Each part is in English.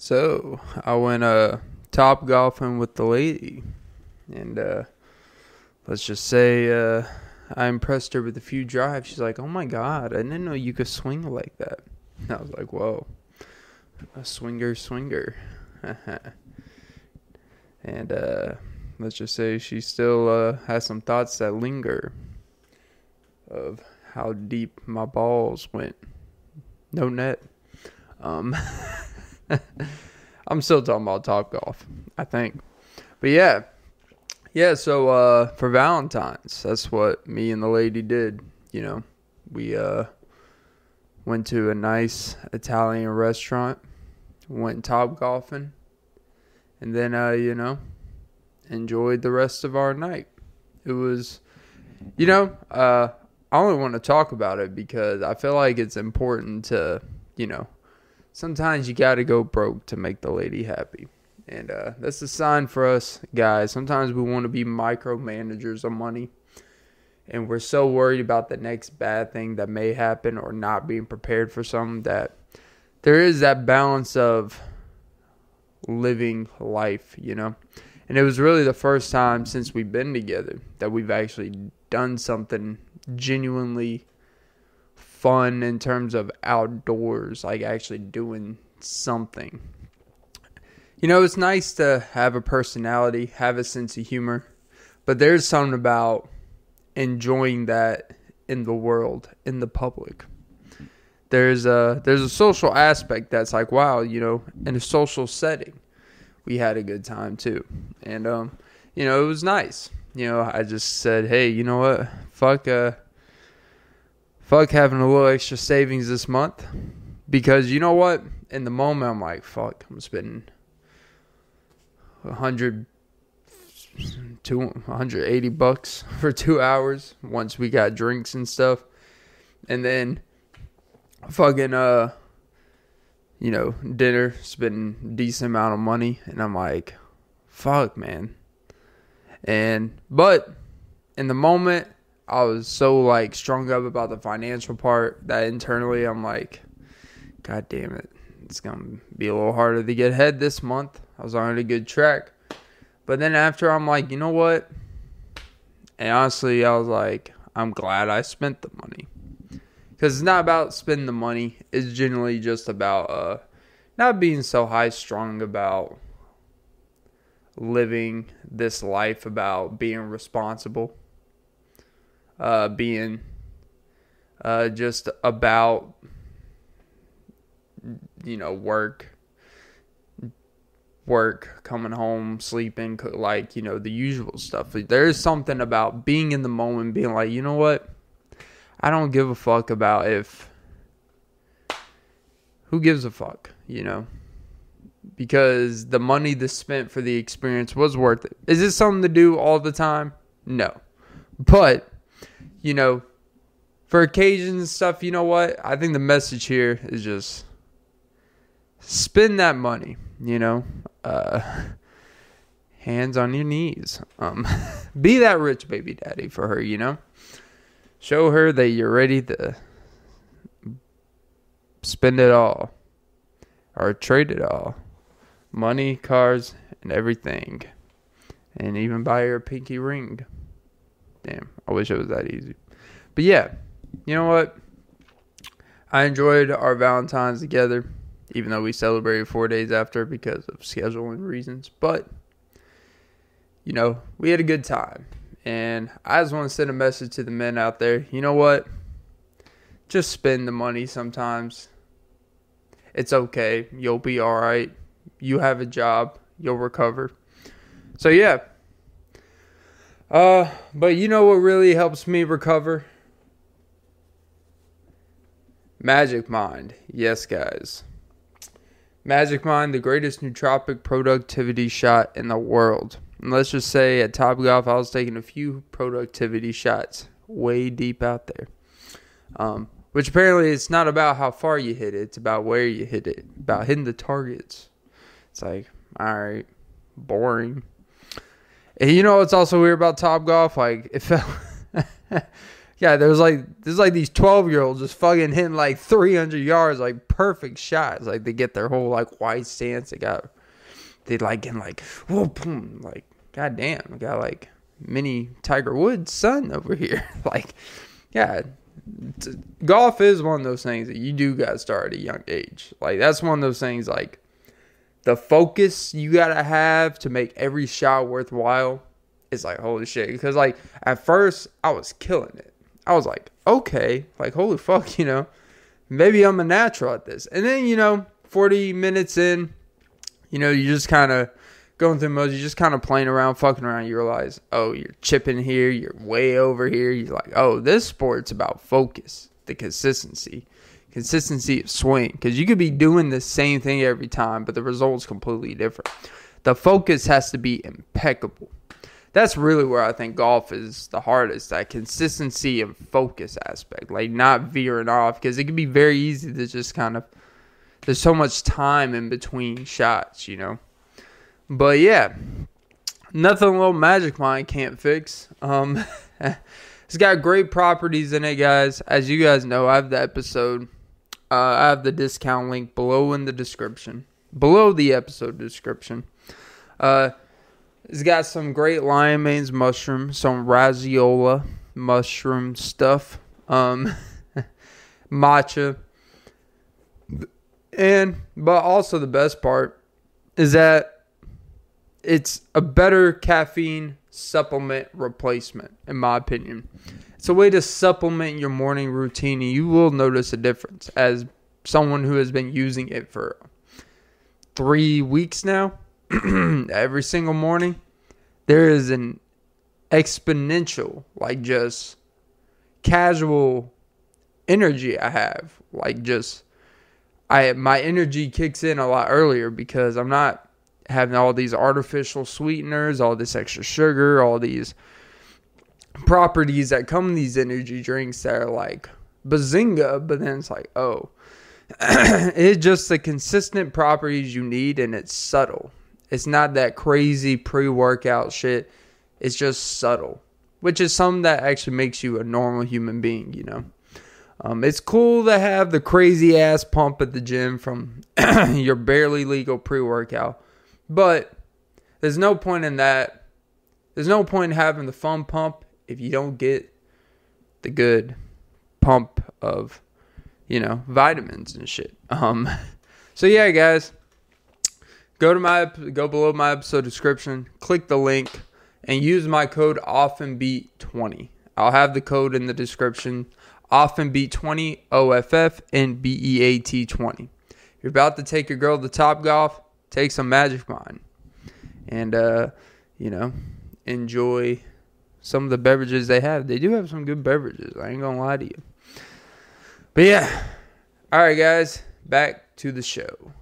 So I went uh top golfing with the lady, and uh, let's just say uh, I impressed her with a few drives. She's like, "Oh my god, I didn't know you could swing like that." And I was like, "Whoa, a swinger, swinger," and uh, let's just say she still uh, has some thoughts that linger of how deep my balls went. No net. Um. I'm still talking about Top Golf, I think. But yeah. Yeah, so uh for Valentine's, that's what me and the lady did, you know. We uh went to a nice Italian restaurant, went top golfing, and then uh, you know, enjoyed the rest of our night. It was you know, uh I only want to talk about it because I feel like it's important to, you know, sometimes you got to go broke to make the lady happy. And uh, that's a sign for us guys. Sometimes we want to be micromanagers of money. And we're so worried about the next bad thing that may happen or not being prepared for something that there is that balance of living life, you know? And it was really the first time since we've been together that we've actually done something genuinely fun in terms of outdoors, like actually doing something. You know, it's nice to have a personality, have a sense of humor, but there's something about enjoying that in the world, in the public. There's a there's a social aspect that's like, wow, you know, in a social setting, we had a good time too, and um, you know, it was nice. You know, I just said, hey, you know what, fuck, uh, fuck having a little extra savings this month because you know what? In the moment i'm like fuck i'm spending 100 180 bucks for two hours once we got drinks and stuff. And then fucking uh you know dinner spending decent amount of money. And i'm like fuck man. And but in the moment I was so like strung up about the financial part that internally I'm like, God damn it, it's gonna be a little harder to get ahead this month. I was on a good track, but then after I'm like, you know what? And honestly, I was like, I'm glad I spent the money because it's not about spending the money. It's generally just about uh, not being so high strung about living this life, about being responsible uh, being uh, just about you know work work coming home sleeping like you know the usual stuff. There's something about being in the moment being like you know what? I don't give a fuck about if who gives a fuck you know? Because the money that's spent for the experience was worth it. Is it something to do all the time? No. But you know, for occasions and stuff, you know what? I think the message here is just spend that money, you know. Uh, hands on your knees. Um, be that rich baby daddy for her, you know. Show her that you're ready to spend it all or trade it all. Money, cars, and everything. And even buy her a pinky ring. Damn, I wish it was that easy. But yeah, you know what? I enjoyed our Valentine's together, even though we celebrated four days after because of scheduling reasons. But, you know, we had a good time. And I just want to send a message to the men out there. You know what? Just spend the money sometimes. It's okay. You'll be all right. You have a job. You'll recover. So, yeah, uh, but you know what really helps me recover? Magic Mind. Yes, guys. Magic Mind, the greatest nootropic productivity shot in the world. And let's just say at Top Golf, I was taking a few productivity shots way deep out there. Um, which apparently it's not about how far you hit it, it's about where you hit it, about hitting the targets. It's like, all right, boring. You know what's also weird about Top Golf? Like it felt yeah, there's like there's like these twelve year olds just fucking hitting like three hundred yards, like perfect shots. Like they get their whole like wide stance. They got they like getting like whoa boom, like goddamn, got like mini Tiger Woods son over here. like, yeah, golf is one of those things that you do got to start at a young age. Like that's one of those things like the focus you gotta have to make every shot worthwhile is like holy shit. Because like at first I was killing it. I was like, okay, like holy fuck, you know, maybe I'm a natural at this. And then, you know, 40 minutes in, you know, you just kind of going through modes, you're just kind of playing around, fucking around. You realize, oh, you're chipping here, you're way over here. You're like, oh, this sport's about focus, the consistency, consistency of swing. Because you could be doing the same thing every time, but the result's completely different. The focus has to be impeccable that's really where I think golf is the hardest that consistency and focus aspect, like not veering off because it can be very easy to just kind of there's so much time in between shots, you know. But yeah, nothing little Magic Mind can't fix. Um, it's got great properties in it, guys. As you guys know, I have the episode. Uh, I have the discount link below in the description, below the episode description. Uh, it's got some great lion's mane mushroom, some rhodiola mushroom stuff, um, matcha, and but also the best part is that it's a better caffeine supplement replacement, in my opinion. It's a way to supplement your morning routine, and you will notice a difference as someone who has been using it for three weeks now. every single morning, there is an exponential, like just casual energy I have. Like just I my energy kicks in a lot earlier because I'm not having all these artificial sweeteners, all this extra sugar, all these properties that come these energy drinks that are like bazinga, but then it's like, oh, it's just the consistent properties you need and it's subtle. It's not that crazy pre workout shit. It's just subtle, which is something that actually makes you a normal human being, you know? Um, it's cool to have the crazy ass pump at the gym from your barely legal pre workout, but there's no point in that. There's no point in having the fun pump if you don't get the good pump of, you know, vitamins and shit. Um, so yeah, guys, go to my go below my episode description, click the link, and use my code OFFNBEAT20. I'll have the code in the description. OFFNBEAT20, O F F N B E A T 20. You're about to take your girl to Top Golf, take some Magic Mind, and uh, you know, enjoy some of the beverages they have. They do have some good beverages. I ain't gonna lie to you. But yeah, all right, guys, back to the show.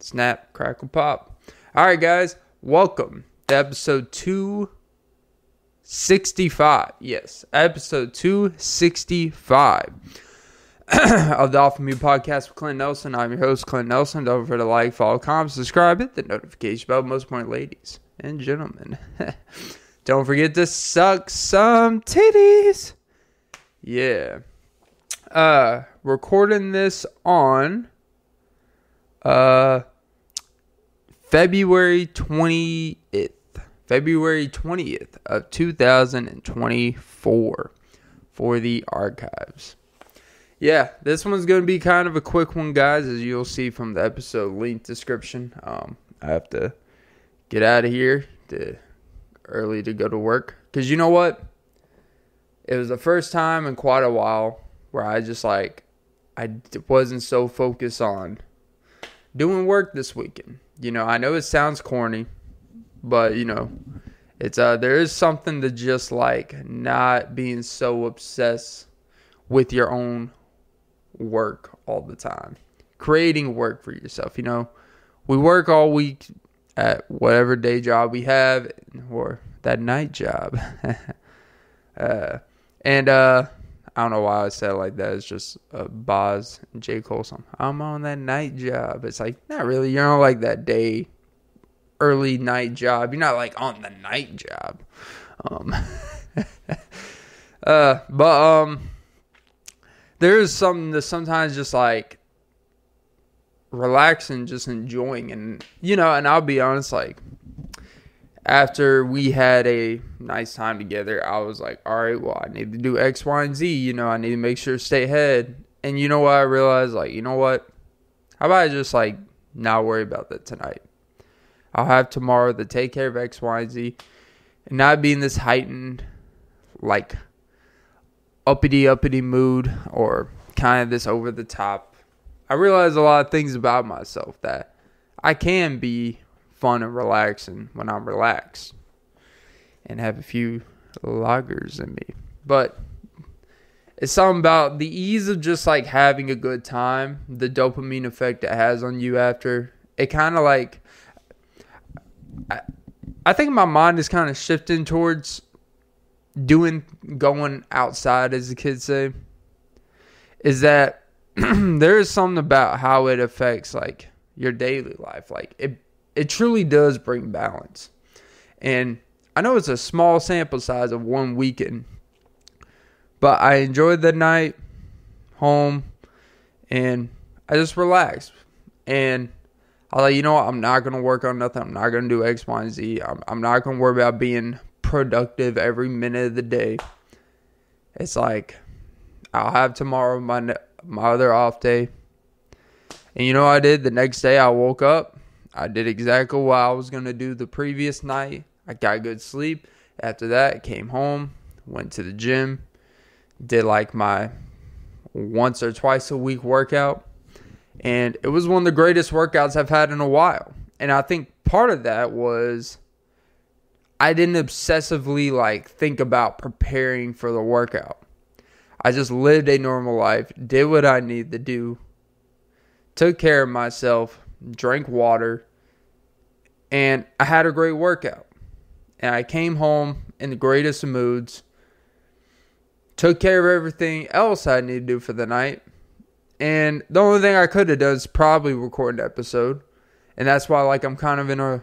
Snap, crackle, pop. All right, guys, welcome to episode 265. Yes, episode 265 of the Off Me podcast with Clint Nelson. I'm your host, Clint Nelson. Don't forget to like, follow, comment, subscribe, hit the notification bell. Most important, ladies and gentlemen. Don't forget to suck some titties. Yeah. Uh, recording this on uh February 20th. February 20th of 2024 for the archives. Yeah, this one's going to be kind of a quick one, guys, as you'll see from the episode link description. Um, I have to get out of here to early to go to work because you know what? It was the first time in quite a while where I just like I wasn't so focused on doing work this weekend. You know, I know it sounds corny, but you know, it's uh there is something to just like not being so obsessed with your own work all the time. Creating work for yourself, you know. We work all week at whatever day job we have or that night job. uh and uh I don't know why I said it like that. It's just uh, Boz J. Cole. I'm on that night job. It's like, not really. You're on like that day, early night job. You're not like on the night job. Um, Uh, but um, there is something that sometimes just like relaxing, just enjoying, and you know, and I'll be honest, like after we had a nice time together, I was like, all right, well, I need to do X, Y, and Z. You know, I need to make sure to stay ahead. And you know what? I realized, like, you know what? How about I just like not worry about that tonight? I'll have tomorrow to take care of X, Y, and Z, and not be in this heightened, like, uppity uppity mood or kind of this over the top. I realize a lot of things about myself that I can be fun and relaxing when I'm relaxed and have a few lagers in me. But it's something about the ease of just like having a good time, the dopamine effect it has on you after. It kind of like I, I think my mind is kind of shifting towards doing going outside as the kids say is that there is something about how it affects like your daily life like it it truly does bring balance and i know it's a small sample size of one weekend but i enjoyed the night home and i just relaxed and I was like, you know what? I'm not gonna work on nothing. I'm not gonna do X, Y, and Z. I'm, I'm not gonna worry about being productive every minute of the day. It's like I'll have tomorrow my my other off day. And you know I did? The next day I woke up. I did exactly what I was going to do the previous night. I got good sleep. After that, came home, went to the gym, did like my once or twice a week workout. And it was one of the greatest workouts I've had in a while. And I think part of that was I didn't obsessively like think about preparing for the workout. I just lived a normal life, did what I needed to do, took care of myself, drank water, and I had a great workout. And I came home in the greatest of moods, took care of everything else I needed to do for the night. And the only thing I could have done is probably record an episode. And that's why like I'm kind of in a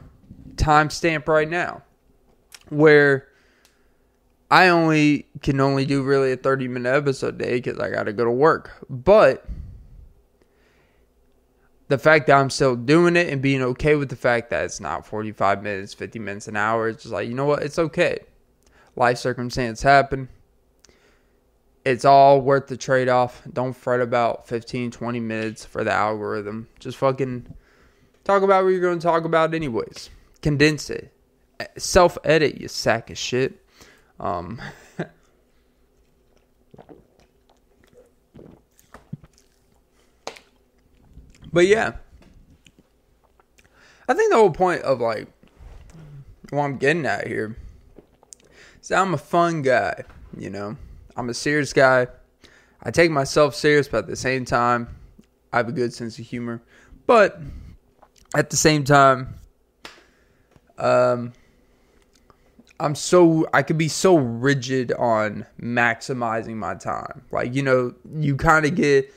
timestamp right now where I only can only do really a 30 minute episode day because I got to go to work. But the fact that I'm still doing it and being okay with the fact that it's not 45 minutes, 50 minutes, an hour, it's just like, you know what? It's okay. Life circumstance happen. It's all worth the trade off. Don't fret about 15, 20 minutes for the algorithm. Just fucking talk about what you're going to talk about, anyways. Condense it self edit, you sack of shit. Um, but yeah, I think the whole point of like what I'm getting at here is I'm a fun guy. You know, I'm a serious guy. I take myself serious, but at the same time, I have a good sense of humor. But at the same time, um, I'm so I could be so rigid on maximizing my time. Like you know, you kind of get.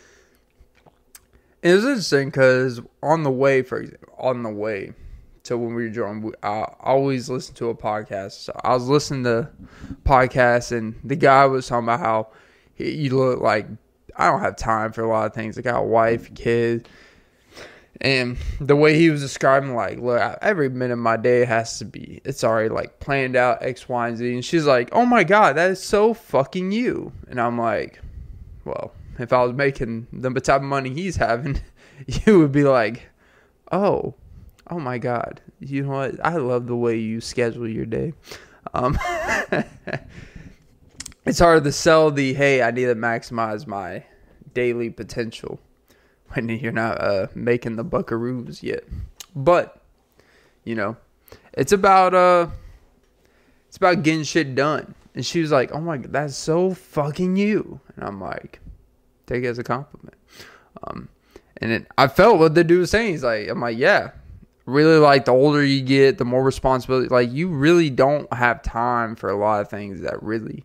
It was interesting because on the way, for example, on the way to when we were drawing, I always listen to a podcast. So I was listening to podcasts, and the guy was talking about how he, you look like I don't have time for a lot of things. I got a wife, kid and the way he was describing, like, look, every minute of my day has to be, it's already like planned out X, Y, and Z. And she's like, oh my God, that is so fucking you. And I'm like, well, if I was making the type of money he's having, you would be like, oh, oh my God. You know what? I love the way you schedule your day. Um, it's hard to sell the, hey, I need to maximize my daily potential when you're not uh, making the buckaroos yet. But you know, it's about uh, it's about getting shit done. And she was like, "Oh my god, that's so fucking you." And I'm like, take it as a compliment. Um, and it, I felt what the dude was saying. He's like, I'm like, yeah. Really, like the older you get, the more responsibility. Like you really don't have time for a lot of things that really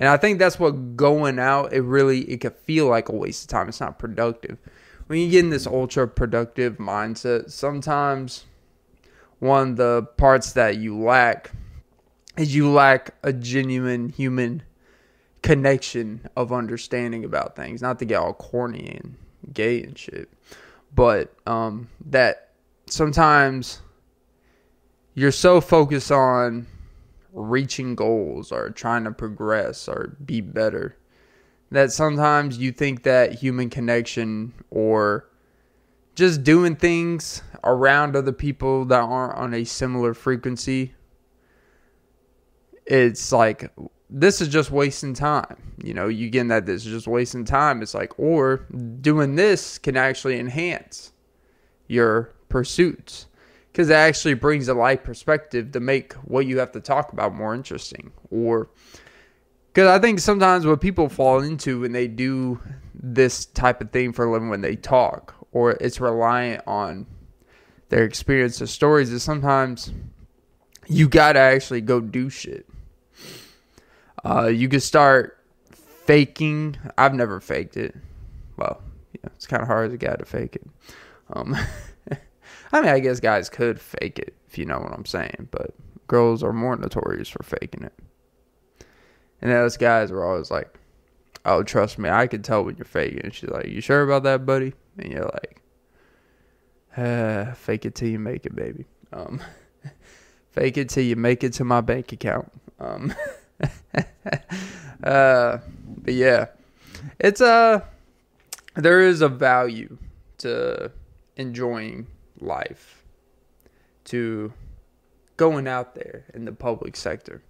and I think that's what going out, it really it could feel like a waste of time. It's not productive. When you get in this ultra productive mindset, sometimes one of the parts that you lack is you lack a genuine human connection of understanding about things. Not to get all corny and gay and shit, but um, that sometimes you're so focused on reaching goals or trying to progress or be better. That sometimes you think that human connection or just doing things around other people that aren't on a similar frequency it's like this is just wasting time. You know you getting that this is just wasting time. It's like or doing this can actually enhance your pursuits because it actually brings a life perspective to make what you have to talk about more interesting or because I think sometimes what people fall into when they do this type of thing for a living, when they talk, or it's reliant on their experience or stories, is sometimes you gotta actually go do shit. Uh, you can start faking. I've never faked it. Well, yeah, it's kind of hard as a guy to fake it. Um, I mean, I guess guys could fake it if you know what I'm saying, but girls are more notorious for faking it. And those guys were always like, "Oh, trust me, I can tell when you're faking." And she's like, "You sure about that, buddy?" And you're like, uh, "Fake it till you make it, baby." Um, fake it till you make it to my bank account. Um, uh, but yeah, it's a uh, there is a value to enjoying life, to going out there in the public sector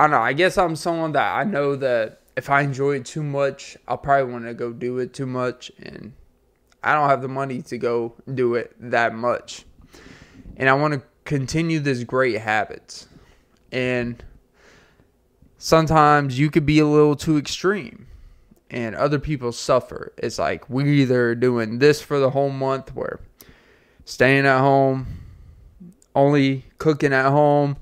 I don't know. I guess I'm someone that I know that if I enjoy it too much, I'll probably want to go do it too much. And I don't have the money to go do it that much. And I want to continue this great habits. And sometimes you could be a little too extreme and other people suffer. It's like we're either doing this for the whole month where staying at home, only cooking at home,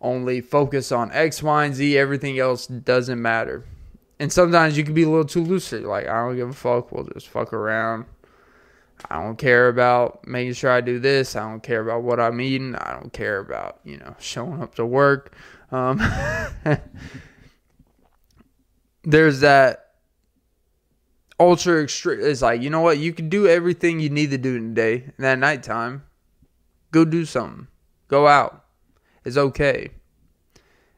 only focus on X, Y, and Z. Everything else doesn't matter. And sometimes you can be a little too lucid. Like, I don't give a fuck. We'll just fuck around. I don't care about making sure I do this. I don't care about what I'm eating. I don't care about, you know, showing up to work. Um, there's that ultra extreme. It's like, you know what? You can do everything you need to do today. And at nighttime, go do something. Go out It's okay.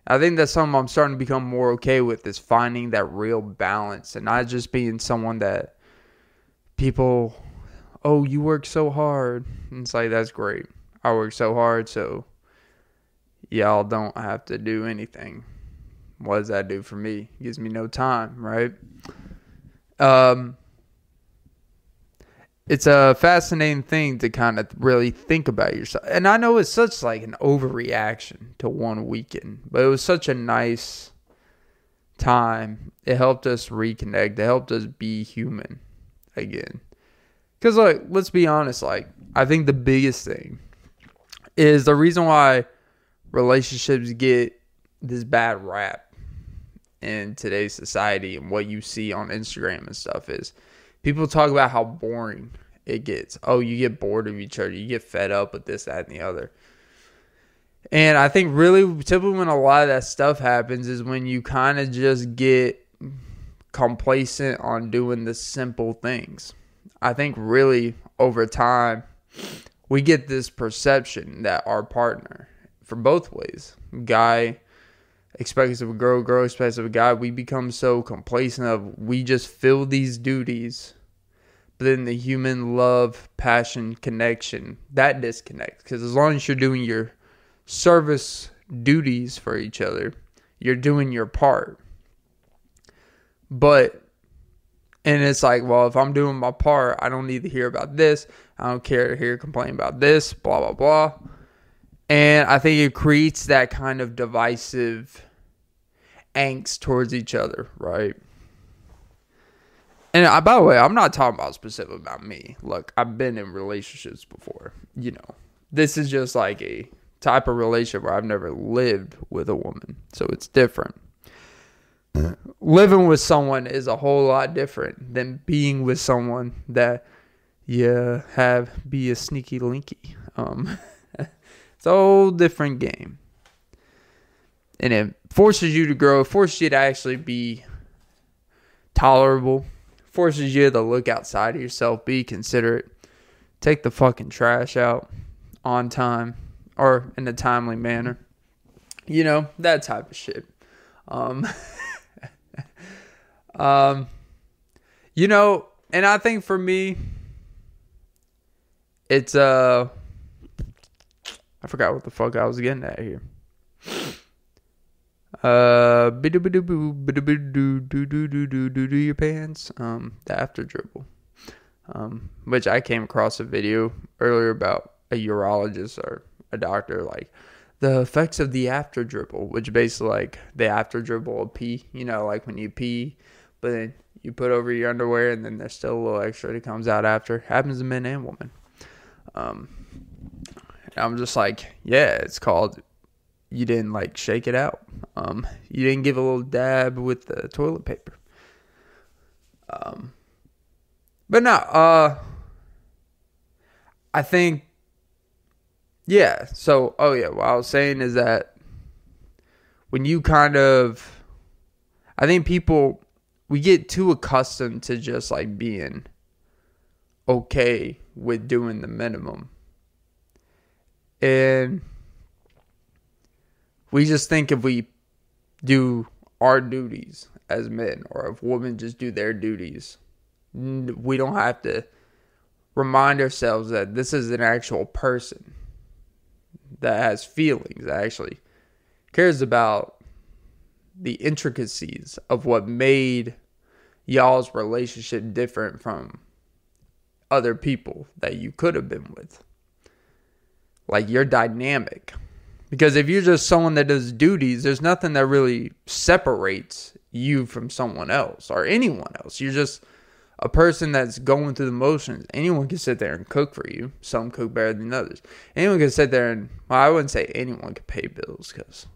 I think that's something I'm starting to become more okay with is finding that real balance and not just being someone that people, oh, you work so hard. And it's like, that's great. I work so hard, so y'all don't have to do anything. What does that do for me? It gives me no time, right? Um, it's a fascinating thing to kind of really think about yourself. And I know it's such like an overreaction to one weekend, but it was such a nice time. It helped us reconnect. It helped us be human again. Cuz like let's be honest, like I think the biggest thing is the reason why relationships get this bad rap in today's society and what you see on Instagram and stuff is people talk about how boring it gets. Oh, you get bored of each other. You get fed up with this, that, and the other. And I think really, typically, when a lot of that stuff happens, is when you kind of just get complacent on doing the simple things. I think really over time, we get this perception that our partner, for both ways, guy expects of a girl, girl expects of a guy, we become so complacent of we just fill these duties but then the human love, passion, connection, that disconnect. Because as long as you're doing your service duties for each other, you're doing your part. But, and it's like, well, if I'm doing my part, I don't need to hear about this. I don't care to hear complain about this, blah, blah, blah. And I think it creates that kind of divisive angst towards each other, right? And I, uh, by the way, I'm not talking about specific about me. Look, I've been in relationships before. You know, this is just like a type of relationship where I've never lived with a woman, so it's different. Living with someone is a whole lot different than being with someone that you have be a sneaky linky. Um, it's a whole different game. and it forces you to grow, it forces you to actually be tolerable, forces you to look outside of yourself, be considerate, take the fucking trash out on time or in a timely manner. You know, that type of shit. Um, um, you know, and I think for me, it's uh, I forgot what the fuck I was getting at here. Uh, do your pants. Um, the after dribble. Um, which I came across a video earlier about a urologist or a doctor like the effects of the after dribble, which basically like the after dribble of pee. You know, like when you pee, but then you put over your underwear and then there's still a little extra that comes out after. Happens to men and women. Um, I'm just like, yeah, it's called. You didn't like shake it out. Um, you didn't give a little dab with the toilet paper. Um, but no, uh, I think yeah. So, oh yeah, what I was saying is that when you kind of, I think people, we get too accustomed to just like being okay with doing the minimum. And we just think if we do our duties as men or if women just do their duties, we don't have to remind ourselves that this is an actual person that has feelings, that actually cares about the intricacies of what made y'all's relationship different from other people that you could have been with. Like your dynamic. Because if you're just someone that does duties, there's nothing that really separates you from someone else or anyone else. You're just a person that's going through the motions, anyone can sit there and cook for you. Some cook better than others. Anyone can sit there and, well, I wouldn't say anyone can pay bills because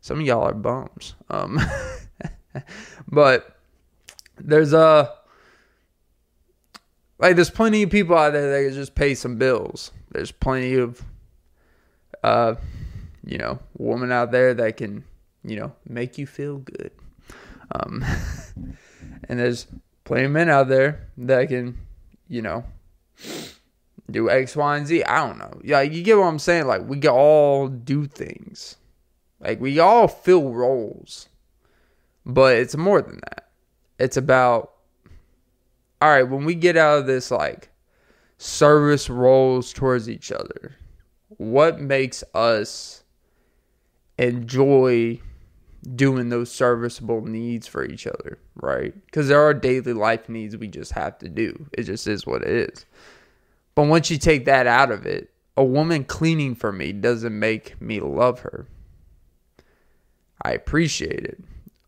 some of y'all are bums. Um, but there's a, like, there's plenty of people out there that can just pay some bills. There's plenty of, uh, you know, woman out there that can, you know, make you feel good. Um, and there's plenty of men out there that can, you know, do X, Y, and Z. I don't know. Yeah, you get what I'm saying? Like we can all do things. Like we all fill roles. But it's more than that. It's about all right, when we get out of this like service roles towards each other, what makes us enjoy doing those serviceable needs for each other, right? Because there are daily life needs we just have to do. It just is what it is. But once you take that out of it, a woman cleaning for me doesn't make me love her. I appreciate it.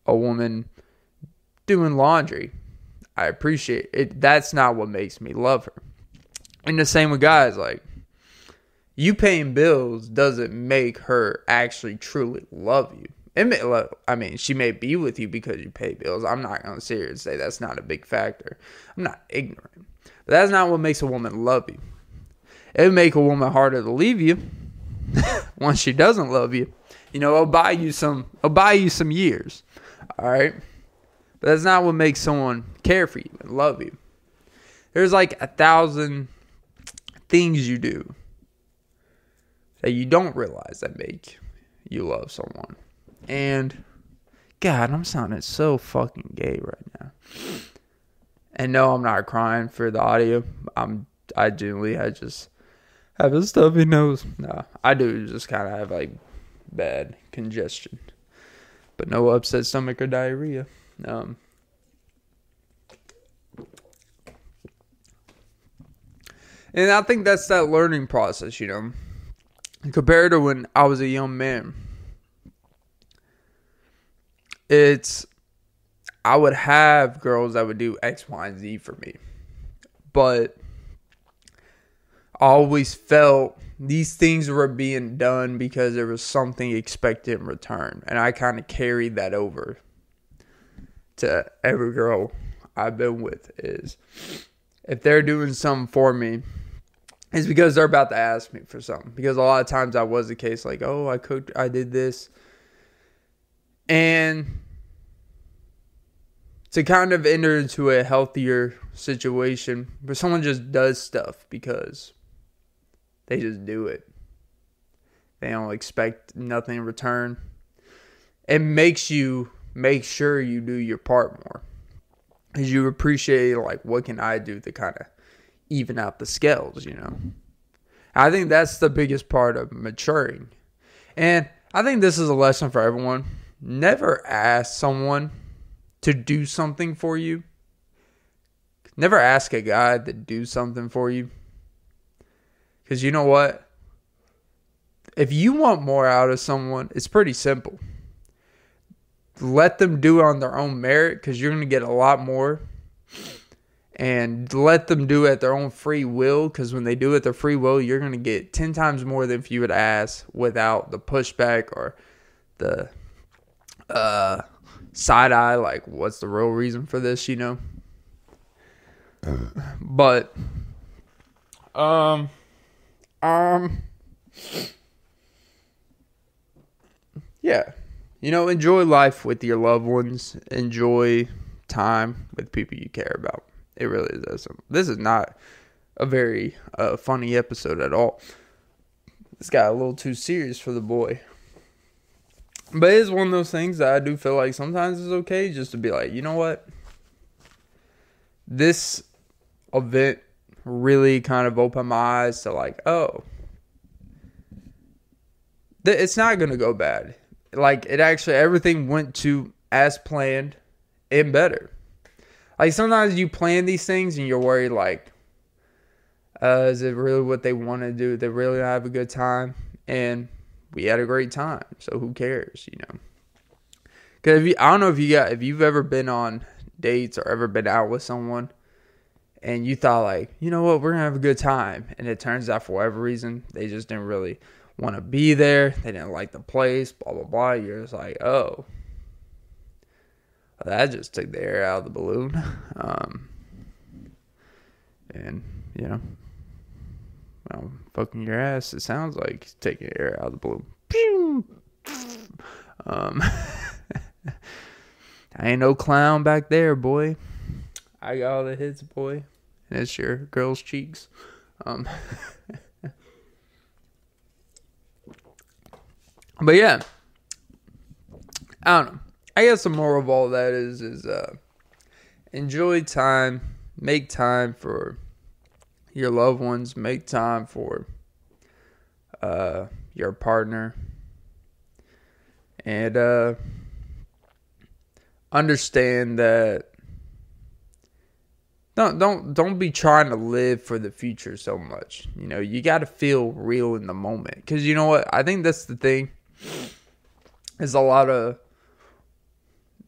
A woman doing laundry, I appreciate it. That's not what makes me love her. And the same with guys, like you paying bills doesn't make her actually truly love you it may, I mean, she may be with you because you pay bills. I'm not going to sit here and say that's not a big factor. I'm not ignorant. But that's not what makes a woman love you. It would make a woman harder to leave you once she doesn't love you. You know, I'll buy you some I'll buy you some years. All right? But that's not what makes someone care for you and love you. There's like a thousand things you do that you don't realize that make you love someone. And God, I'm sounding so fucking gay right now. And no, I'm not crying for the audio. I'm I genuinely I just have a stuffy nose. No, I do just kind of have like bad congestion, but no upset stomach or diarrhea. Um, and I think that's that learning process, you know, compared to when I was a young man it's I would have girls that would do X, Y, and Z for me. But I always felt these things were being done because there was something expected in return. And I kind of carried that over to every girl I've been with is if they're doing something for me, it's because they're about to ask me for something. Because a lot of times I was the case like, oh, I cooked, I did this and to kind of enter into a healthier situation where someone just does stuff because they just do it. They don't expect nothing in return. It makes you make sure you do your part more. As you appreciate like what can I do to kind of even out the scales, you know. I think that's the biggest part of maturing. And I think this is a lesson for everyone. Never ask someone to do something for you. Never ask a guy to do something for you. Because you know what? If you want more out of someone, it's pretty simple. Let them do it on their own merit because you're going to get a lot more. And let them do it at their own free will because when they do it their free will, you're going to get 10 times more than if you would ask without the pushback or the uh, side eye. Like, what's the real reason for this, you know? But, um, um, yeah, you know, enjoy life with your loved ones. Enjoy time with people you care about. It really is. This is not a very uh, funny episode at all. This got a little too serious for the boy. But it is one of those things that I do feel like sometimes it's okay just to be like, you know what? This event really kind of opened my eyes to like, oh, it's not going to go bad. Like, it actually, everything went to as planned and better. Like, sometimes you plan these things and you're worried, like, uh, is it really what they want to do? They really have a good time. And we had a great time. So who cares, you know? Because I don't know if you got if you've ever been on dates or ever been out with someone and you thought like, you know what, we're gonna have a good time, and it turns out for whatever reason they just didn't really want to be there. They didn't like the place. Blah blah blah. You're just like, oh, that just took the air out of the balloon. Um, and you know, well, fucking your ass. It sounds like taking air out of the balloon. Um, I ain't no clown back there, boy. I got all the hits, boy. And it's your girl's cheeks. Um, but yeah, I don't know. I guess the moral of all that is is uh, enjoy time, make time for your loved ones, make time for uh, your partner, and uh, understand that don't don't don't be trying to live for the future so much. You know, you got to feel real in the moment cuz you know what? I think that's the thing is a lot of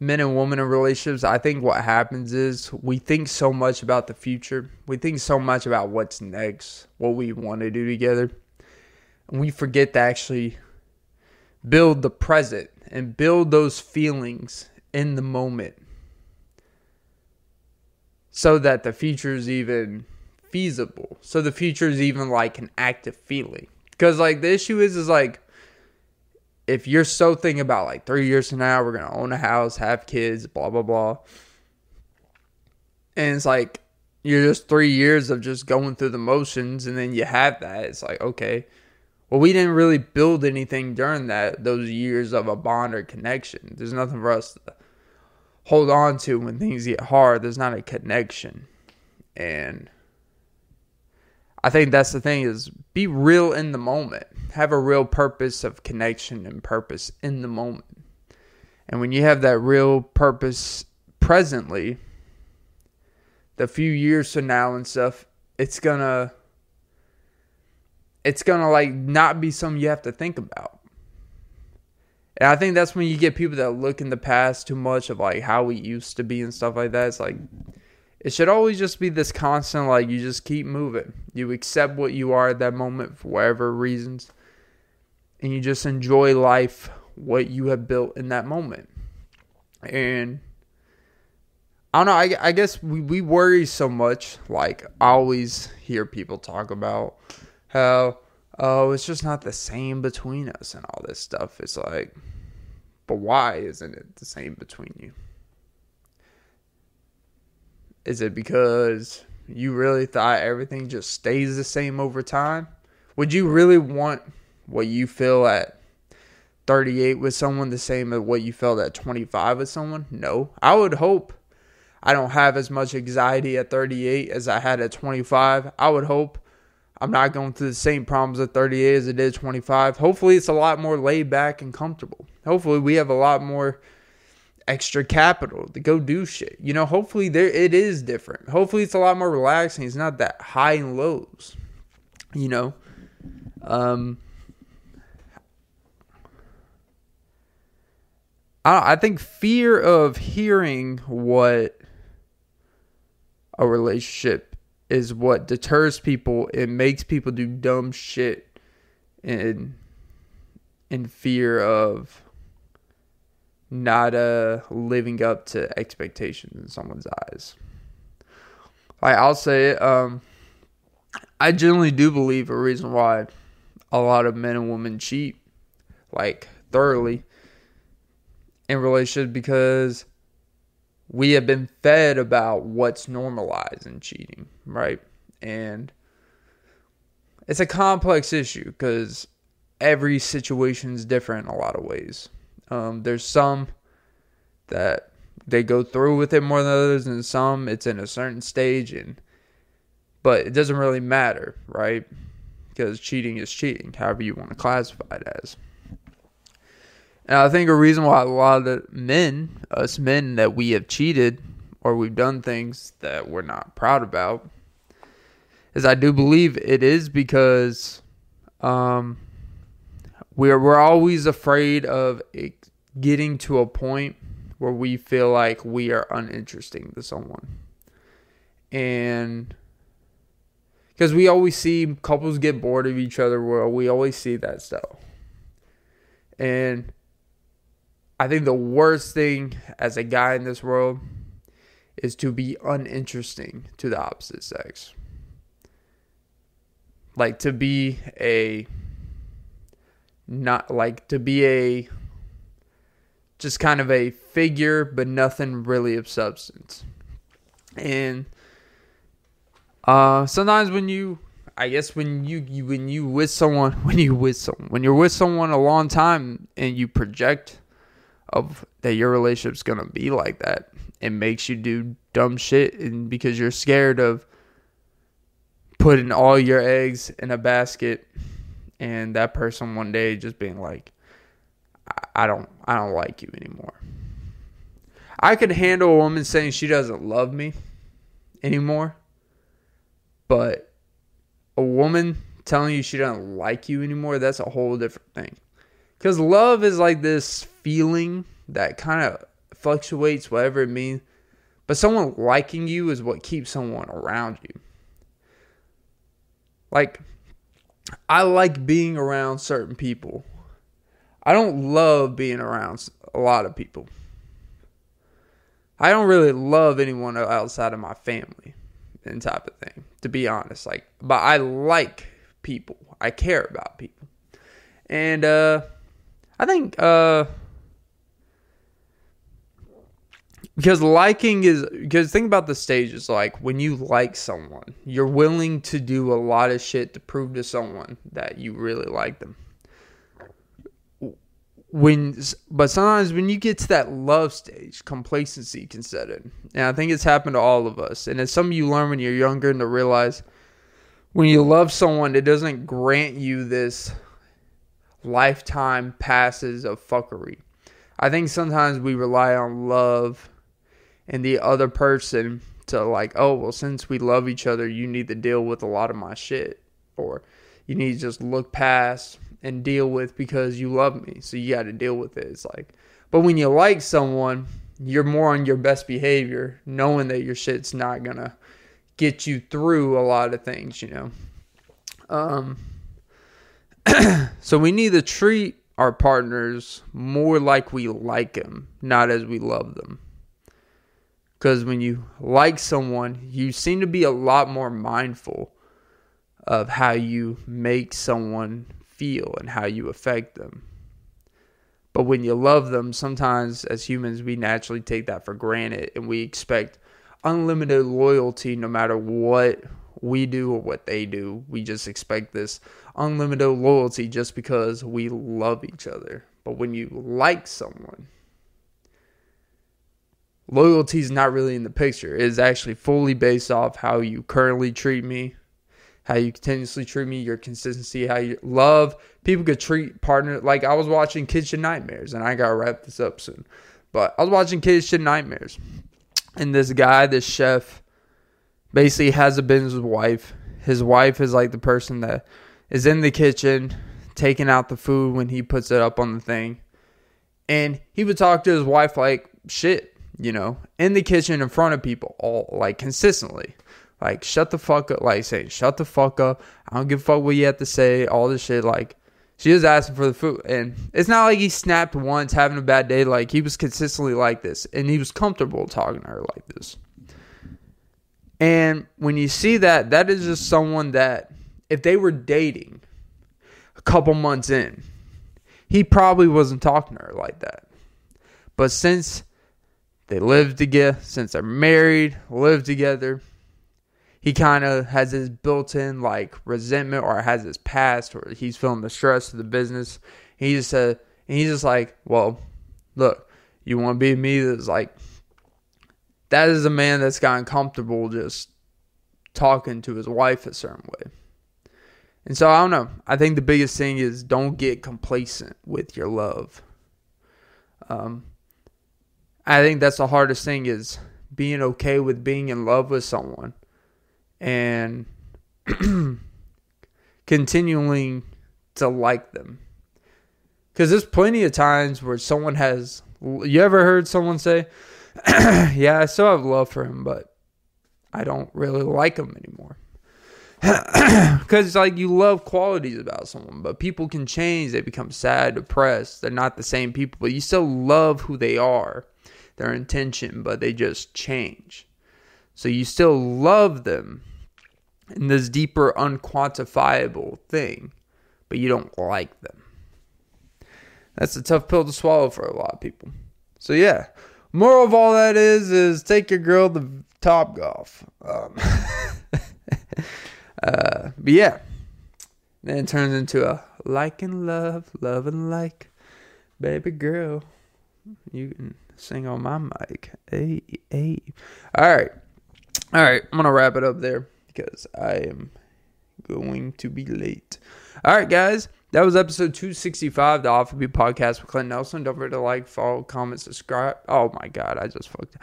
men and women in relationships, I think what happens is we think so much about the future. We think so much about what's next, what we want to do together. And we forget to actually build the present and build those feelings in the moment so that the future is even feasible. So the future is even like an active feeling. Because like the issue is is like if you're so thinking about like three years from now, we're gonna own a house, have kids, blah blah blah, and it's like you're just three years of just going through the motions, and then you have that. It's like okay, well, we didn't really build anything during that those years of a bond or connection. There's nothing for us to hold on to when things get hard. There's not a connection, and I think that's the thing is be real in the moment. Have a real purpose of connection and purpose in the moment. And when you have that real purpose presently, the few years from now and stuff, it's gonna it's gonna like not be something you have to think about. And I think that's when you get people that look in the past too much of like how we used to be and stuff like that. It's like it should always just be this constant like you just keep moving. You accept what you are at that moment for whatever reasons and you just enjoy life what you have built in that moment. And i don't know i, I guess we, we worry so much like i always hear people talk about how oh it's just not the same between us and all this stuff. It's like But why isn't it the same between you? Is it because you really thought everything just stays the same over time? Would you really want what you feel at 38 with someone the same as what you felt at 25 with someone? No. I would hope I don't have as much anxiety at 38 as I had at 25. I would hope I'm not going through the same problems at 38 as I did 25. Hopefully, it's a lot more laid back and comfortable. Hopefully, we have a lot more extra capital to go do shit. You know, hopefully there it is different. Hopefully it's a lot more relaxing. It's not that high and lows. You know. Um I I think fear of hearing what a relationship is what deters people. It makes people do dumb shit in in fear of not uh living up to expectations in someone's eyes. Like I'll say it, um I generally do believe a reason why a lot of men and women cheat like thoroughly in relationships because we have been fed about what's normalized in cheating, right? And it's a complex issue because every situation is different in a lot of ways. Um, there's some that they go through with it more than others, and some it's in a certain stage, and but it doesn't really matter, right? Because cheating is cheating, however you want to classify it as. And I think a reason why a lot of the men, us men, that we have cheated or we've done things that we're not proud about, is I do believe it is because um, we're we're always afraid of getting to a point where we feel like we are uninteresting to someone. And because we always see couples get bored of each other, well, we always see that stuff. And I think the worst thing as a guy in this world is to be uninteresting to the opposite sex. Like to be a not like to be a just kind of a figure but nothing really of substance. And uh sometimes when you i guess when you, you when you with someone when you with someone when you're with someone a long time and you project of that your relationship's gonna be like that it makes you do dumb shit and because you're scared of putting all your eggs in a basket and that person one day just being like I don't I don't like you anymore. I could handle a woman saying she doesn't love me anymore. But a woman telling you she doesn't like you anymore, that's a whole different thing. Cuz love is like this feeling that kind of fluctuates whatever it means. But someone liking you is what keeps someone around you. Like I like being around certain people. I don't love being around a lot of people. I don't really love anyone outside of my family and type of thing, to be honest. Like, but I like people. I care about people. And uh I think uh because liking is because think about the stages like when you like someone you're willing to do a lot of shit to prove to someone that you really like them when but sometimes when you get to that love stage complacency can set in. And i think it's happened to all of us. And it's something you learn when you're younger and to realize when you love someone it doesn't grant you this lifetime passes of fuckery. I think sometimes we rely on love and the other person to like, oh, well, since we love each other, you need to deal with a lot of my shit. Or you need to just look past and deal with because you love me. So you got to deal with it. It's like, but when you like someone, you're more on your best behavior, knowing that your shit's not going to get you through a lot of things, you know. Um, so we need to treat our partners more like we like them, not as we love them. Because when you like someone, you seem to be a lot more mindful of how you make someone feel and how you affect them. But when you love them, sometimes as humans, we naturally take that for granted and we expect unlimited loyalty no matter what we do or what they do. We just expect this unlimited loyalty just because we love each other. But when you like someone, loyalty is not really in the picture. It is actually fully based off how you currently treat me, how you continuously treat me, your consistency, how you love. People could treat partner like I was watching Kitchen Nightmares, and I gotta wrap this up soon. But I was watching Kitchen Nightmares, and this guy, this chef, basically has a business wife. His wife is like the person that is in the kitchen taking out the food when he puts it up on the thing. And he would talk to his wife like shit, you know, in the kitchen in front of people, all like consistently. Like, shut the fuck up. Like, saying, shut the fuck up. I don't give a fuck what you have to say. All this shit. Like, she was asking for the food. And it's not like he snapped once, having a bad day. Like, he was consistently like this. And he was comfortable talking to her like this. And when you see that, that is just someone that, if they were dating a couple months in, he probably wasn't talking to her like that. But since they live together, since they're married, live together, he kind of has his built-in like resentment or has his past or he's feeling the stress of the business. He just said, and he's just like, well, look, you want to be me? That's like, that is a man that's gotten comfortable just talking to his wife a certain way. And so I don't know. I think the biggest thing is don't get complacent with your love. Um, I think that's the hardest thing is being okay with being in love with someone and continuing to like them. Because there's plenty of times where someone has. You ever heard someone say, Yeah, I still have love for him, but I don't really like him anymore. Because, it's like, you love qualities about someone, but people can change. They become sad, depressed. They're not the same people, but you still love who they are, their intention, but they just change. So you still love them in this deeper, unquantifiable thing, but you don't like them. That's a tough pill to swallow for a lot of people. So yeah, moral of all that is is take your girl to Top Golf. Um, uh, but yeah, then it turns into a like and love, love and like, baby girl. You can sing on my mic. Hey, hey. All right. All right, I'm gonna wrap it up there because I am going to be late. All right, guys, that was episode 265, of the Off Beat podcast with Clint Nelson. Don't forget to like, follow, comment, subscribe. Oh my god, I just fucked. Up.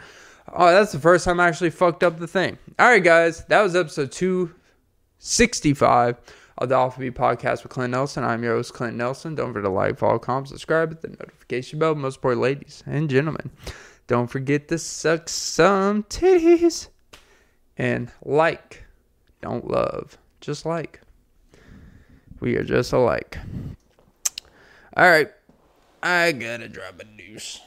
Oh, that's the first time I actually fucked up the thing. All right, guys, that was episode 265 of the Off Beat podcast with Clint Nelson. I'm your host, Clint Nelson. Don't forget to like, follow, comment, subscribe, hit the notification bell. Most important, ladies and gentlemen, don't forget to suck some titties and like. Don't love, just like. We are just alike. All right. I gotta drop a deuce.